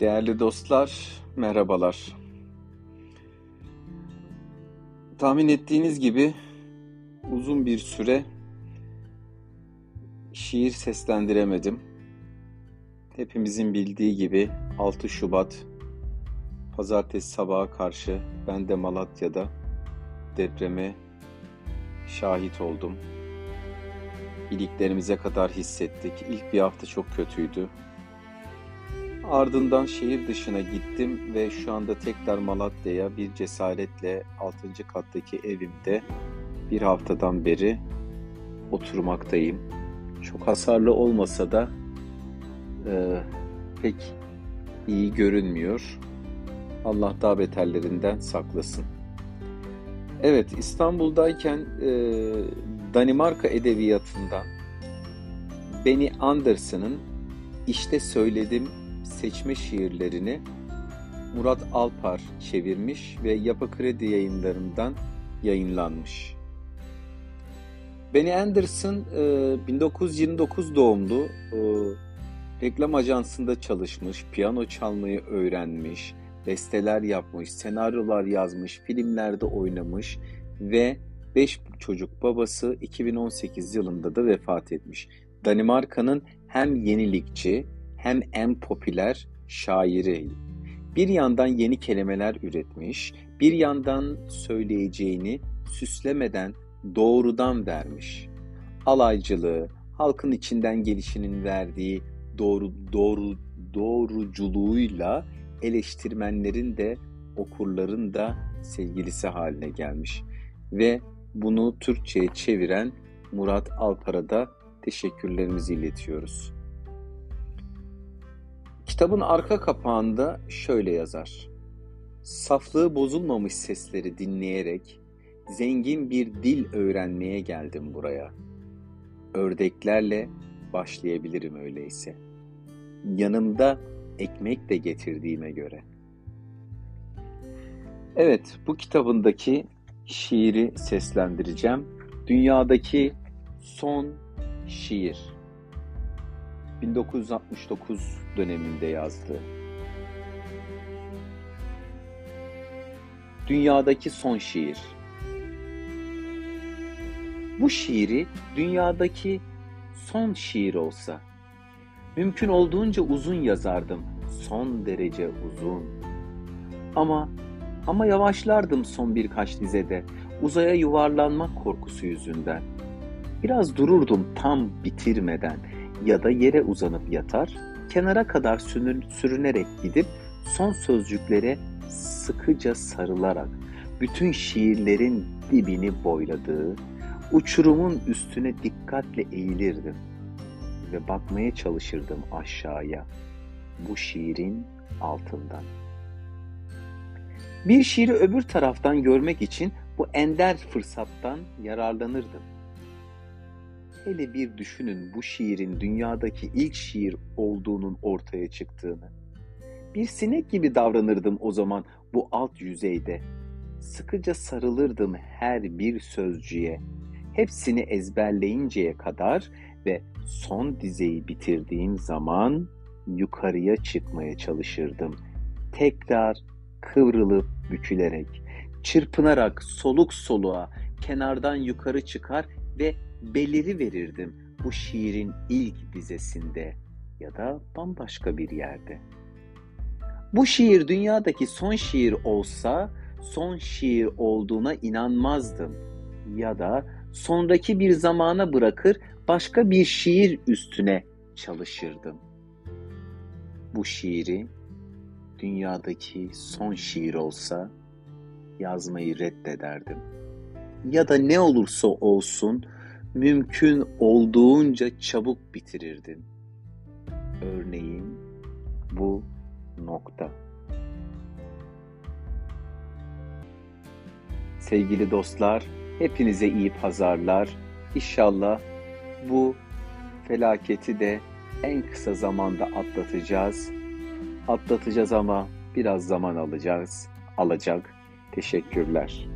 Değerli dostlar, merhabalar. Tahmin ettiğiniz gibi uzun bir süre şiir seslendiremedim. Hepimizin bildiği gibi 6 Şubat pazartesi sabaha karşı ben de Malatya'da depreme şahit oldum. İliklerimize kadar hissettik. İlk bir hafta çok kötüydü. Ardından şehir dışına gittim ve şu anda tekrar Malatya'ya bir cesaretle 6. kattaki evimde bir haftadan beri oturmaktayım. Çok hasarlı olmasa da e, pek iyi görünmüyor. Allah daha beterlerinden saklasın. Evet İstanbul'dayken e, Danimarka edebiyatından Benny Anderson'ın İşte Söyledim seçme şiirlerini Murat Alpar çevirmiş ve Yapı Kredi yayınlarından yayınlanmış. Benny Anderson 1929 doğumlu, reklam ajansında çalışmış, piyano çalmayı öğrenmiş, besteler yapmış, senaryolar yazmış, filmlerde oynamış ve 5 çocuk babası 2018 yılında da vefat etmiş. Danimarka'nın hem yenilikçi hem en popüler şairi. Bir yandan yeni kelimeler üretmiş, bir yandan söyleyeceğini süslemeden doğrudan vermiş. Alaycılığı, halkın içinden gelişinin verdiği doğru doğru doğruculuğuyla eleştirmenlerin de okurların da sevgilisi haline gelmiş. Ve bunu Türkçe'ye çeviren Murat Alpar'a da teşekkürlerimizi iletiyoruz. Kitabın arka kapağında şöyle yazar. Saflığı bozulmamış sesleri dinleyerek zengin bir dil öğrenmeye geldim buraya. Ördeklerle başlayabilirim öyleyse. Yanımda ekmek de getirdiğime göre. Evet, bu kitabındaki şiiri seslendireceğim. Dünyadaki son şiir. 1969 döneminde yazdı. Dünyadaki son şiir. Bu şiiri dünyadaki son şiir olsa, mümkün olduğunca uzun yazardım, son derece uzun. Ama ama yavaşlardım son birkaç dizede, uzaya yuvarlanmak korkusu yüzünden. Biraz dururdum tam bitirmeden ya da yere uzanıp yatar, kenara kadar sürünerek gidip son sözcüklere sıkıca sarılarak bütün şiirlerin dibini boyladığı, uçurumun üstüne dikkatle eğilirdim ve bakmaya çalışırdım aşağıya bu şiirin altından. Bir şiiri öbür taraftan görmek için bu ender fırsattan yararlanırdım. Hele bir düşünün bu şiirin dünyadaki ilk şiir olduğunun ortaya çıktığını. Bir sinek gibi davranırdım o zaman bu alt yüzeyde. Sıkıca sarılırdım her bir sözcüğe. Hepsini ezberleyinceye kadar ve son dizeyi bitirdiğim zaman yukarıya çıkmaya çalışırdım. Tekrar kıvrılıp bükülerek, çırpınarak soluk soluğa kenardan yukarı çıkar ve beliri verirdim bu şiirin ilk dizesinde ya da bambaşka bir yerde. Bu şiir dünyadaki son şiir olsa son şiir olduğuna inanmazdım ya da sonraki bir zamana bırakır başka bir şiir üstüne çalışırdım. Bu şiiri dünyadaki son şiir olsa yazmayı reddederdim. Ya da ne olursa olsun mümkün olduğunca çabuk bitirirdin. Örneğin bu nokta. Sevgili dostlar, hepinize iyi pazarlar. İnşallah bu felaketi de en kısa zamanda atlatacağız. Atlatacağız ama biraz zaman alacağız. Alacak. Teşekkürler.